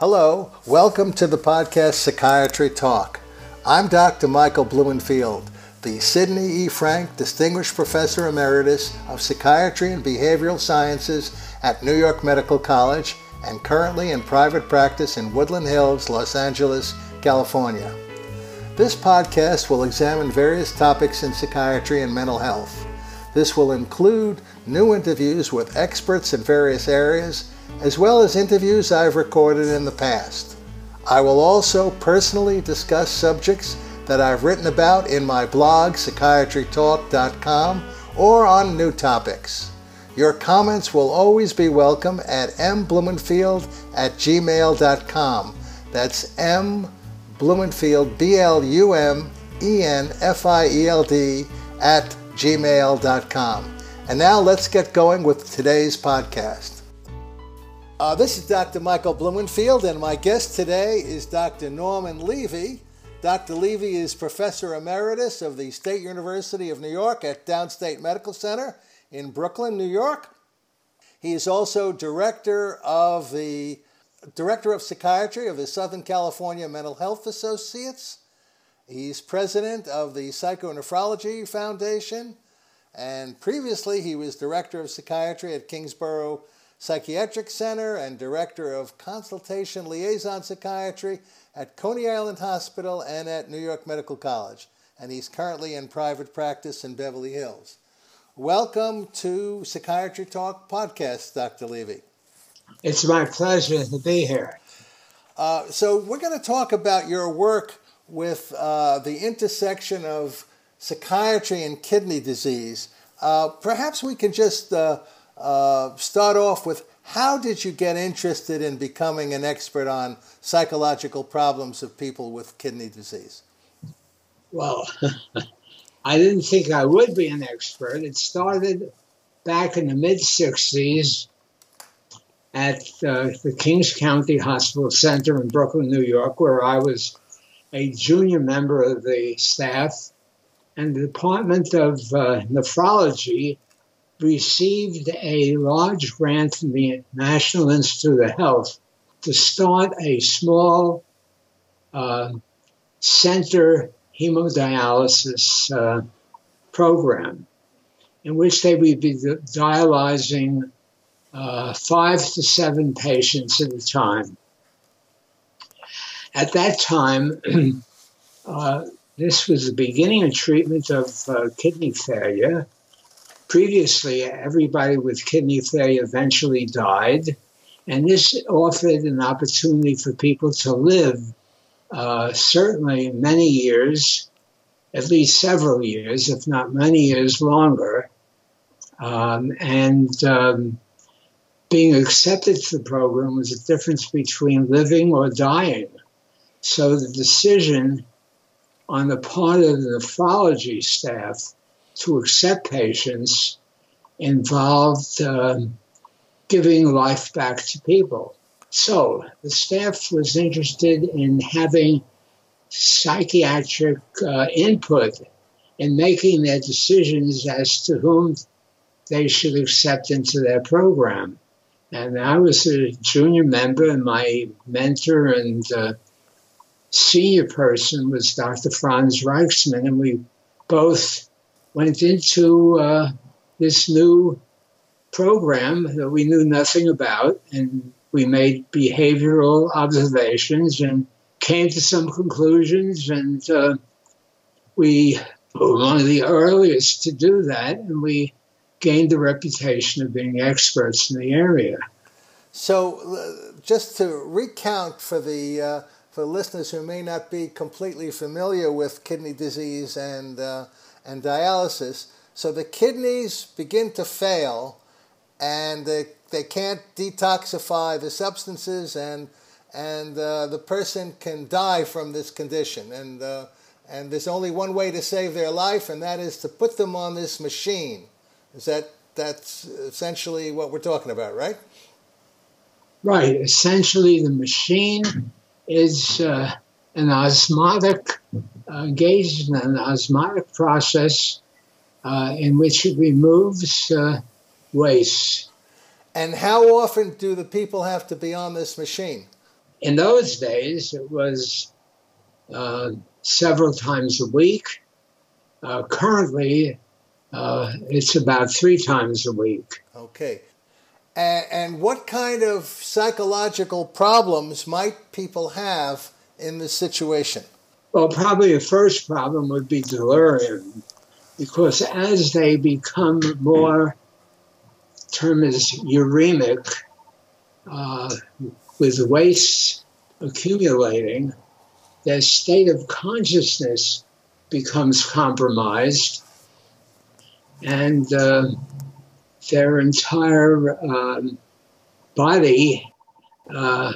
Hello, welcome to the podcast Psychiatry Talk. I'm Dr. Michael Blumenfield, the Sidney E. Frank Distinguished Professor Emeritus of Psychiatry and Behavioral Sciences at New York Medical College and currently in private practice in Woodland Hills, Los Angeles, California. This podcast will examine various topics in psychiatry and mental health. This will include new interviews with experts in various areas as well as interviews I've recorded in the past. I will also personally discuss subjects that I've written about in my blog, psychiatrytalk.com, or on new topics. Your comments will always be welcome at mblumenfield at gmail.com. That's M Blumenfield, B L U M E N F I E L D, at gmail.com. And now let's get going with today's podcast. Uh, this is Dr. Michael Blumenfield, and my guest today is Dr. Norman Levy. Dr. Levy is Professor Emeritus of the State University of New York at Downstate Medical Center in Brooklyn, New York. He is also Director of the Director of Psychiatry of the Southern California Mental Health Associates. He's President of the Psychonephrology Foundation, and previously he was Director of Psychiatry at Kingsborough Psychiatric Center and Director of Consultation Liaison Psychiatry at Coney Island Hospital and at New York Medical College. And he's currently in private practice in Beverly Hills. Welcome to Psychiatry Talk podcast, Dr. Levy. It's my pleasure to be here. Uh, so, we're going to talk about your work with uh, the intersection of psychiatry and kidney disease. Uh, perhaps we can just uh, start off with how did you get interested in becoming an expert on psychological problems of people with kidney disease? Well, I didn't think I would be an expert. It started back in the mid 60s at uh, the Kings County Hospital Center in Brooklyn, New York, where I was a junior member of the staff. And the Department of uh, Nephrology received a large grant from the National Institute of Health to start a small uh, center hemodialysis uh, program in which they would be dialyzing uh, five to seven patients at a time. At that time, uh, this was the beginning of treatment of uh, kidney failure Previously, everybody with kidney failure eventually died, and this offered an opportunity for people to live uh, certainly many years, at least several years, if not many years longer. Um, and um, being accepted to the program was a difference between living or dying. So the decision on the part of the nephrology staff to accept patients involved um, giving life back to people. So the staff was interested in having psychiatric uh, input in making their decisions as to whom they should accept into their program. And I was a junior member, and my mentor and uh, senior person was Dr. Franz Reichsman, and we both went into uh, this new program that we knew nothing about, and we made behavioral observations and came to some conclusions. And uh, we were one of the earliest to do that, and we gained the reputation of being experts in the area. So, uh, just to recount for the uh, for listeners who may not be completely familiar with kidney disease and uh, and dialysis. So the kidneys begin to fail and they, they can't detoxify the substances and, and uh, the person can die from this condition. And, uh, and there's only one way to save their life, and that is to put them on this machine. Is that that's essentially what we're talking about, right? Right. Essentially, the machine is uh, an osmotic engaged in an osmotic process uh, in which it removes uh, waste. And how often do the people have to be on this machine? In those days, it was uh, several times a week. Uh, currently, uh, it's about three times a week. Okay. And, what kind of psychological problems might people have in this situation? Well, probably the first problem would be delirium, because as they become more, term is uremic, uh, with waste accumulating, their state of consciousness becomes compromised, and uh, their entire um, body uh,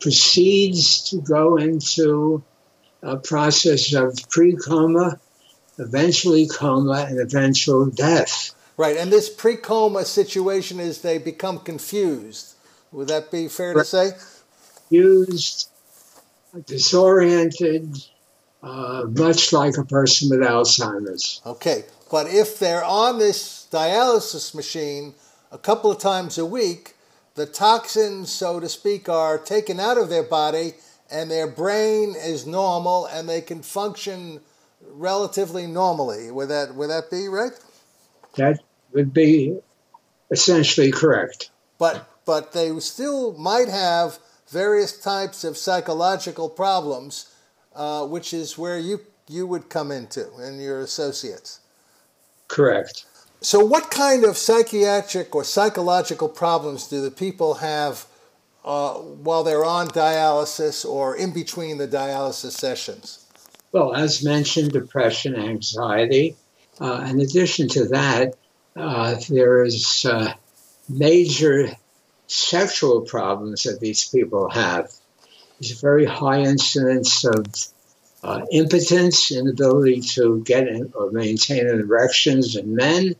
proceeds to go into a process of pre coma, eventually coma, and eventual death. Right, and this pre coma situation is they become confused. Would that be fair to say? Confused, disoriented, uh, much like a person with Alzheimer's. Okay, but if they're on this dialysis machine a couple of times a week, the toxins, so to speak, are taken out of their body and their brain is normal and they can function relatively normally. Would that would that be right? That would be essentially correct. But but they still might have various types of psychological problems, uh, which is where you you would come into and your associates. Correct. So, what kind of psychiatric or psychological problems do the people have uh, while they're on dialysis or in between the dialysis sessions? Well, as mentioned, depression, anxiety. Uh, in addition to that, uh, there is uh, major sexual problems that these people have. There's a very high incidence of uh, impotence, inability to get or maintain erections in men,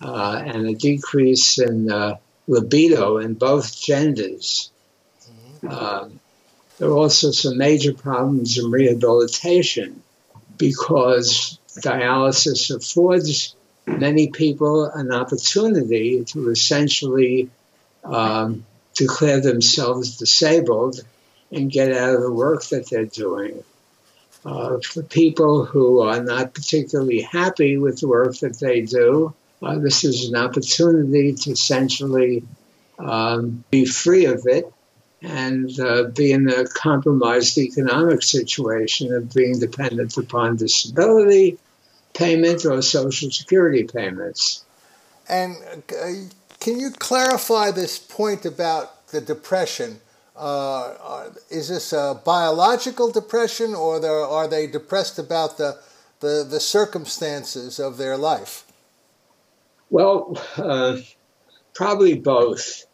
uh, and a decrease in uh, libido in both genders. Mm-hmm. Um, there are also some major problems in rehabilitation because dialysis affords many people an opportunity to essentially um, declare themselves disabled and get out of the work that they're doing. Uh, for people who are not particularly happy with the work that they do, uh, this is an opportunity to essentially um, be free of it and uh, be in a compromised economic situation of being dependent upon disability payment or social security payments. And uh, can you clarify this point about the depression? Uh, uh, is this a biological depression, or are they depressed about the, the, the circumstances of their life? Well, uh, probably both.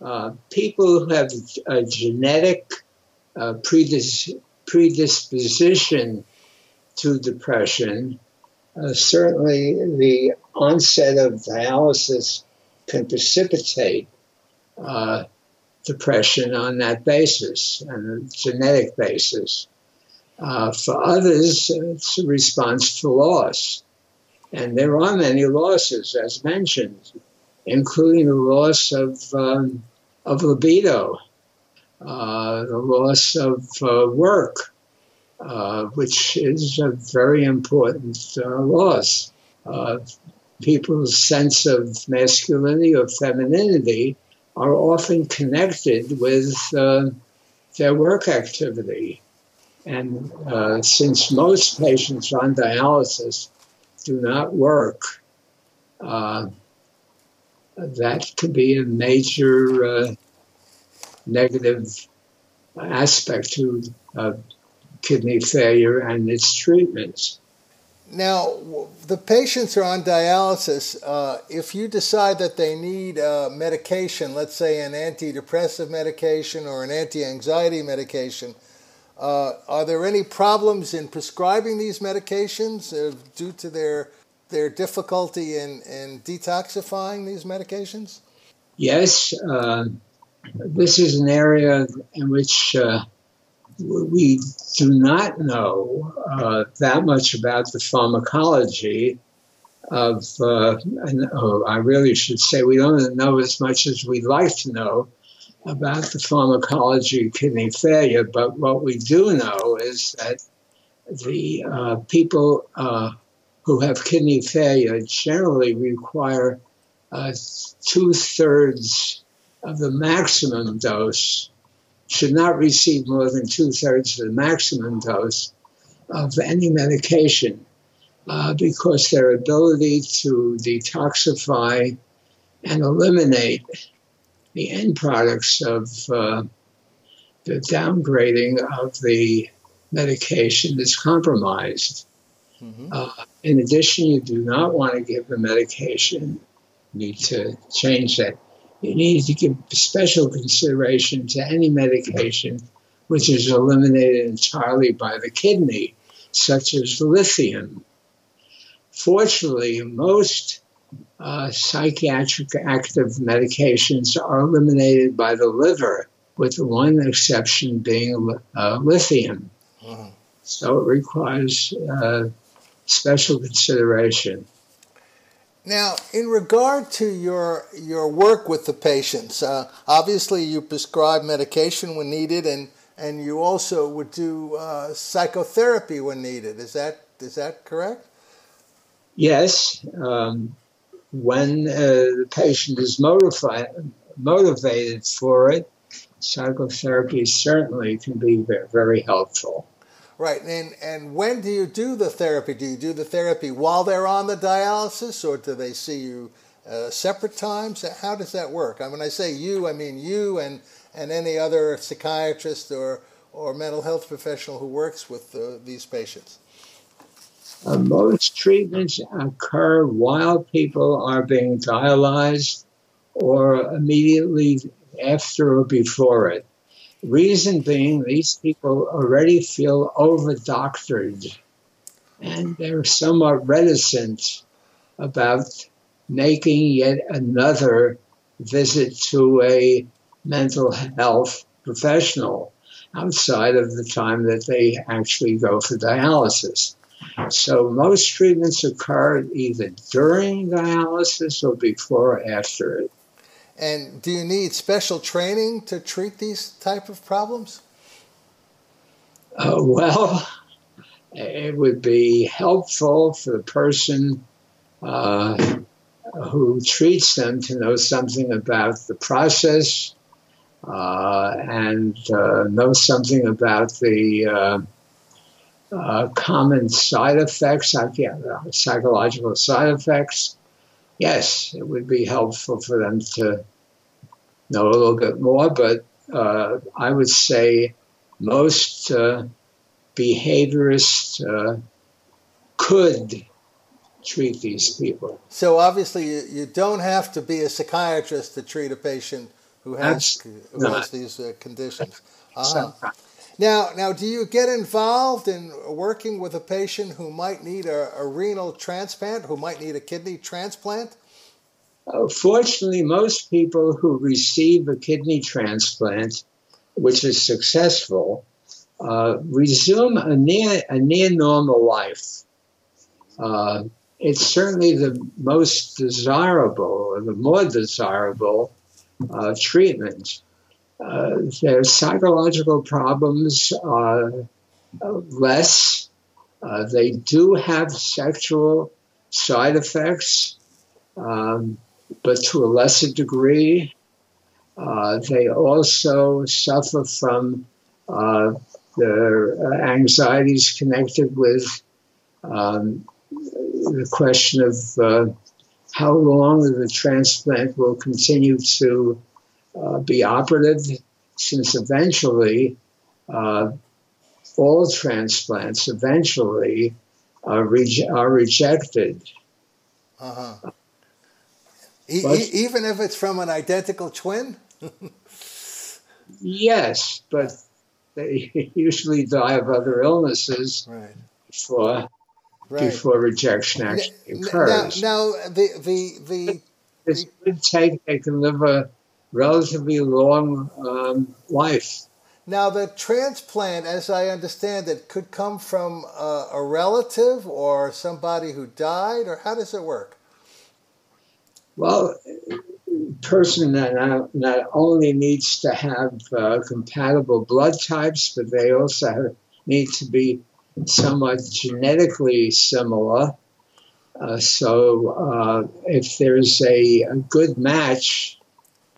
Uh, people who have a genetic uh, predis- predisposition to depression, uh, certainly the onset of dialysis can precipitate uh, depression on that basis, on a genetic basis. Uh, for others, it's a response to loss. And there are many losses, as mentioned, including the loss of, um, of libido, uh, the loss of uh, work, uh, which is a very important uh, loss. Uh, people's sense of masculinity or femininity are often connected with uh, their work activity. And uh, since most patients on dialysis do not work, uh, that can be a major uh, negative aspect to kidney failure and its treatments. Now, the patients are on dialysis. Uh, if you decide that they need uh, medication, let's say an antidepressive medication or an anti anxiety medication, uh, are there any problems in prescribing these medications uh, due to their, their difficulty in, in detoxifying these medications? Yes. Uh, this is an area in which uh, we do not know uh, that much about the pharmacology of, uh, and, oh, I really should say we don't know as much as we'd like to know about the pharmacology of kidney failure, but what we do know is that the uh, people uh, who have kidney failure generally require uh, two thirds of the maximum dose, should not receive more than two thirds of the maximum dose of any medication uh, because their ability to detoxify and eliminate the end products of uh, the downgrading of the medication is compromised. Mm-hmm. Uh, in addition, you do not want to give the medication. You need to change that. You need to give special consideration to any medication which is eliminated entirely by the kidney, such as lithium. Fortunately, most uh, psychiatric active medications are eliminated by the liver, with the one exception being uh, lithium. Uh-huh. So it requires uh, special consideration. Now, in regard to your your work with the patients, uh, obviously you prescribe medication when needed, and and you also would do uh, psychotherapy when needed. Is that is that correct? Yes. Um, when uh, the patient is motivated motivated for it, psychotherapy certainly can be very helpful. Right, and and when do you do the therapy? Do you do the therapy while they're on the dialysis, or do they see you uh, separate times? How does that work? I, when I say you, I mean you and and any other psychiatrist or or mental health professional who works with uh, these patients. Uh, most treatments occur while people are being dialyzed or immediately after or before it. Reason being, these people already feel over doctored and they're somewhat reticent about making yet another visit to a mental health professional outside of the time that they actually go for dialysis. So most treatments occur either during dialysis or before or after it. And do you need special training to treat these type of problems? Uh, well, it would be helpful for the person uh, who treats them to know something about the process uh, and uh, know something about the uh, uh, common side effects, psychological side effects yes, it would be helpful for them to know a little bit more. But uh, I would say most uh, behaviorists uh, could treat these people. So obviously, you, you, don't have to be a psychiatrist to treat a patient who has, who has these uh, conditions. Uh-huh. Now, now, do you get involved in working with a patient who might need a, a renal transplant, who might need a kidney transplant? Uh, fortunately, most people who receive a kidney transplant, which is successful, uh, resume a near a near normal life. Uh, it's certainly the most desirable, or the more desirable uh, treatment uh, their psychological problems are less. Uh, they do have sexual side effects, um, but to a lesser degree. Uh, they also suffer from uh, their anxieties connected with um, the question of uh, how long the transplant will continue to uh, be operative, since eventually uh, all transplants eventually are, re- are rejected. Uh-huh. E- but, even if it's from an identical twin? yes, but they usually die of other illnesses right. before, right. before rejection actually occurs. Now, now the, the, the, this could take, they can live a relatively long um, life. Now, the transplant, as I understand it, could come from a, a, relative or somebody who died, or how does it work? Well, person not, not only needs to have uh, compatible blood types, but they also have, need to be somewhat genetically similar. Uh, so uh, if there's a, a good match,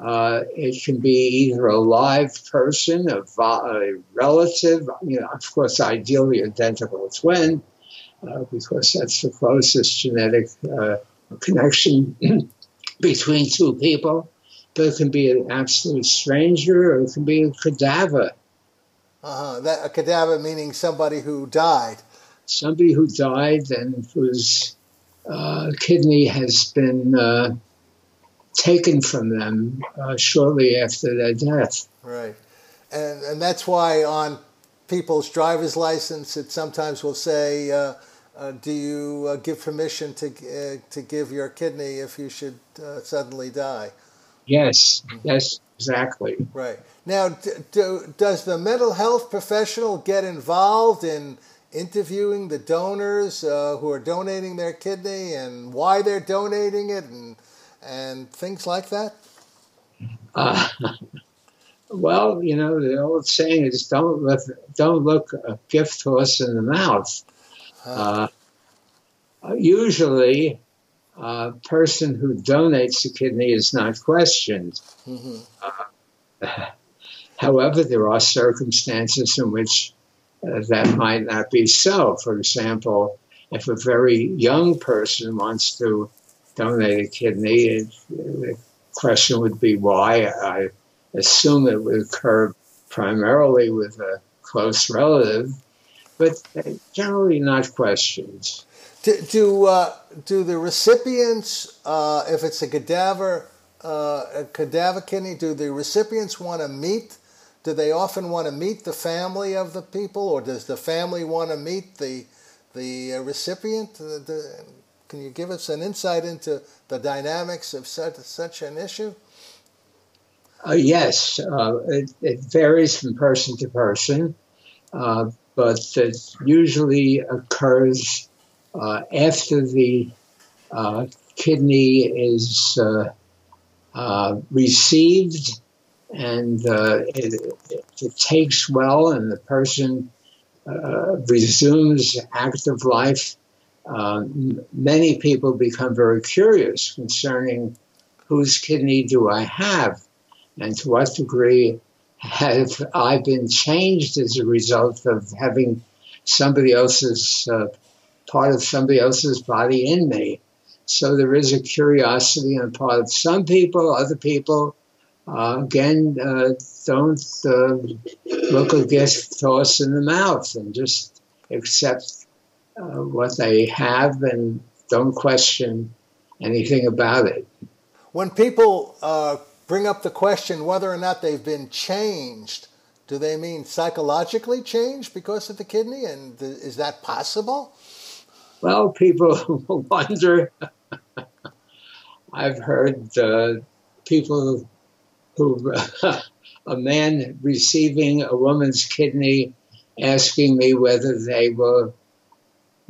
uh, it can be either a live person, a, a, relative, you know, of course, ideally identical twin, uh, because that's the closest genetic uh, connection between two people. But it can be an absolute stranger, or it can be a cadaver. Uh-huh. That, a cadaver meaning somebody who died. Somebody who died and whose uh, kidney has been uh, taken from them uh, shortly after their death. Right, and and that's why on people's driver's license it sometimes will say, uh, uh, "Do you uh, give permission to to give your kidney if you should suddenly die?" Yes, yes, exactly. Right now, do, does the mental health professional get involved in? interviewing the donors uh, who are donating their kidney and why they're donating it and and things like that? Uh, well, you know, the old saying is don't look, don't look a gift horse in the mouth. Uh, usually, a person who donates a kidney is not questioned. Mm-hmm. Uh, however, there are circumstances in which uh, that might not be so. For example, if a very young person wants to donate a kidney, the question would be why. I assume it would occur primarily with a close relative, but generally not questions. Do do, uh, do the recipients, uh, if it's a cadaver, uh, a cadaver kidney, do the recipients want to meet? Do they often want to meet the family of the people, or does the family want to meet the the uh, recipient? The, the, can you give us an insight into the dynamics of such, such an issue? Uh, yes, uh, it, it, varies from person to person, uh, but it usually occurs uh, after the uh, kidney is uh, received and it, it, takes well, and the person resumes active life uh, many people become very curious concerning whose kidney do I have and to what degree have I been changed as a result of having somebody else's uh, part of somebody else's body in me. So there is a curiosity on part of some people, other people. Uh, again, uh, don't uh, look a gift horse in the mouth and just accept uh, what they have and don't question anything about it. When people uh, bring up the question whether or not they've been changed, do they mean psychologically changed because of the kidney? And th- is that possible? Well, people wonder. I've heard uh, people who, a man receiving a woman's kidney asking me whether they were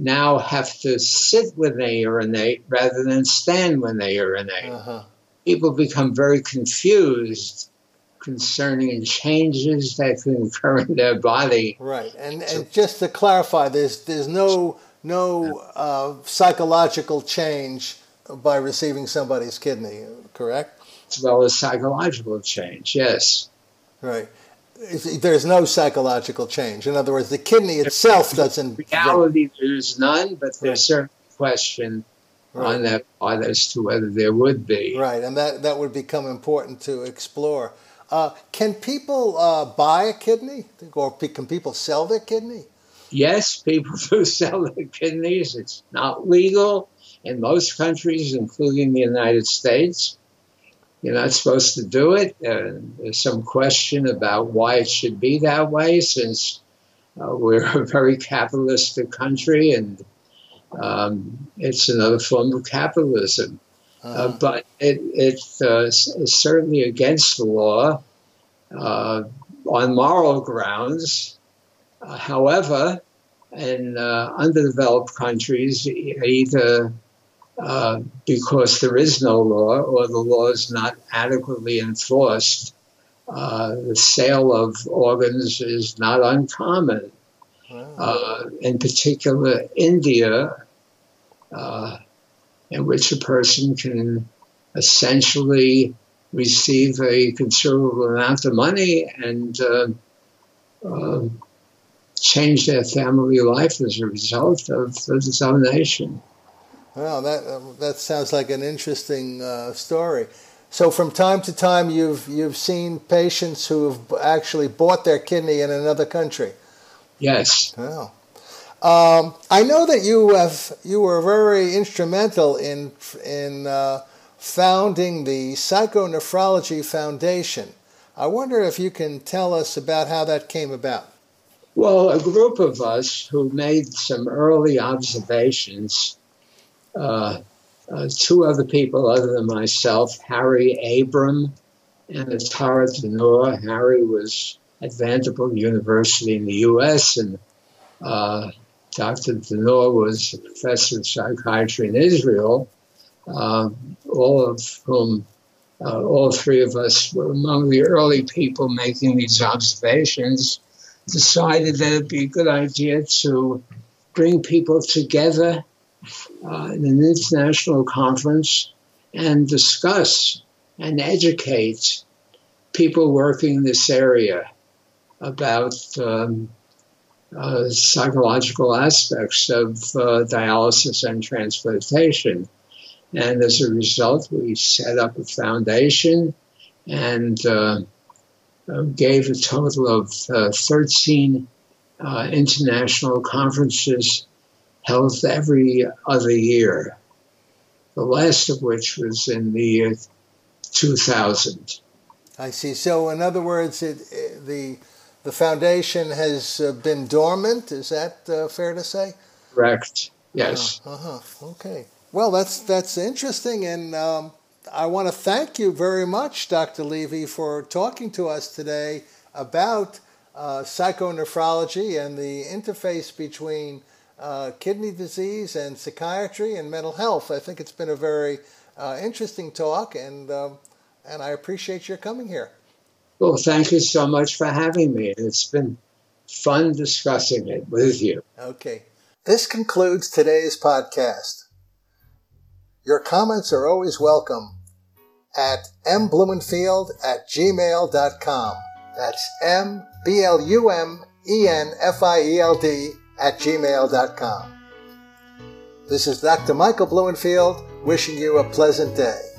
now have to sit when they urinate rather than stand when they urinate. Uh-huh. People become very confused concerning changes that can occur in their body. Right, and so, and just to clarify, there's there's no no uh, psychological change by receiving somebody's kidney, correct? As well as psychological change, yes. Right there's no psychological change. In other words, the kidney itself doesn't. reality, there's none, but there's certain question right. on that part as to whether there would be. Right, and that that would become important to explore. Uh, can people uh, buy a kidney, or can people sell their kidney? Yes, people do sell their kidneys. It's not legal in most countries, including the United States. You're not supposed to do it. Uh, there's some question about why it should be that way, since uh, we're a very capitalistic country and um, it's another form of capitalism. Uh, uh-huh. Uh, but it, it uh, is certainly against the law uh, on moral grounds. however, in underdeveloped countries, either uh, because there is no law or the law is not adequately enforced, uh, the sale of organs is not uncommon. Wow. Uh, in particular, India, uh, in which a person can essentially receive a considerable amount of money and uh, uh, change their family life as a result of the donation. Well, that uh, that sounds like an interesting uh, story. So, from time to time, you've you've seen patients who have actually bought their kidney in another country. Yes. Oh. Um, I know that you have you were very instrumental in in uh, founding the Psychonephrology Foundation. I wonder if you can tell us about how that came about. Well, a group of us who made some early observations, two other people other than myself, Harry Abram and Tara Denor. Harry was at Vanderbilt University in the U.S. and uh, Dr. Denor was a professor of psychiatry in Israel uh, all of whom, uh, all three of us were among the early people making these observations, decided that it'd be a good idea to bring people together uh, in an international conference and discuss and educate people working in this area about um, uh, psychological aspects of uh, dialysis and transplantation. And as a result, we set up a foundation and uh, uh gave a total of uh, 13 uh, international conferences held every other year, the last of which was in the year 2000. I see. So, in other words, it, it, the the foundation has uh, been dormant. Is that uh, fair to say? Correct. Yes. Uh huh. Okay. Well, that's that's interesting, and um, I want to thank you very much, Dr. Levy, for talking to us today about uh, psychonephrology and the interface between uh, kidney disease and psychiatry and mental health. I think it's been a very uh, interesting talk, and um, and I appreciate your coming here. Well, thank you so much for having me. It's been fun discussing it with you. Okay. This concludes today's podcast. Your comments are always welcome at mblumenfield at gmail.com. That's M B L U M E N F I E L D at gmail.com. This is Dr. Michael Blumenfield wishing you a pleasant day.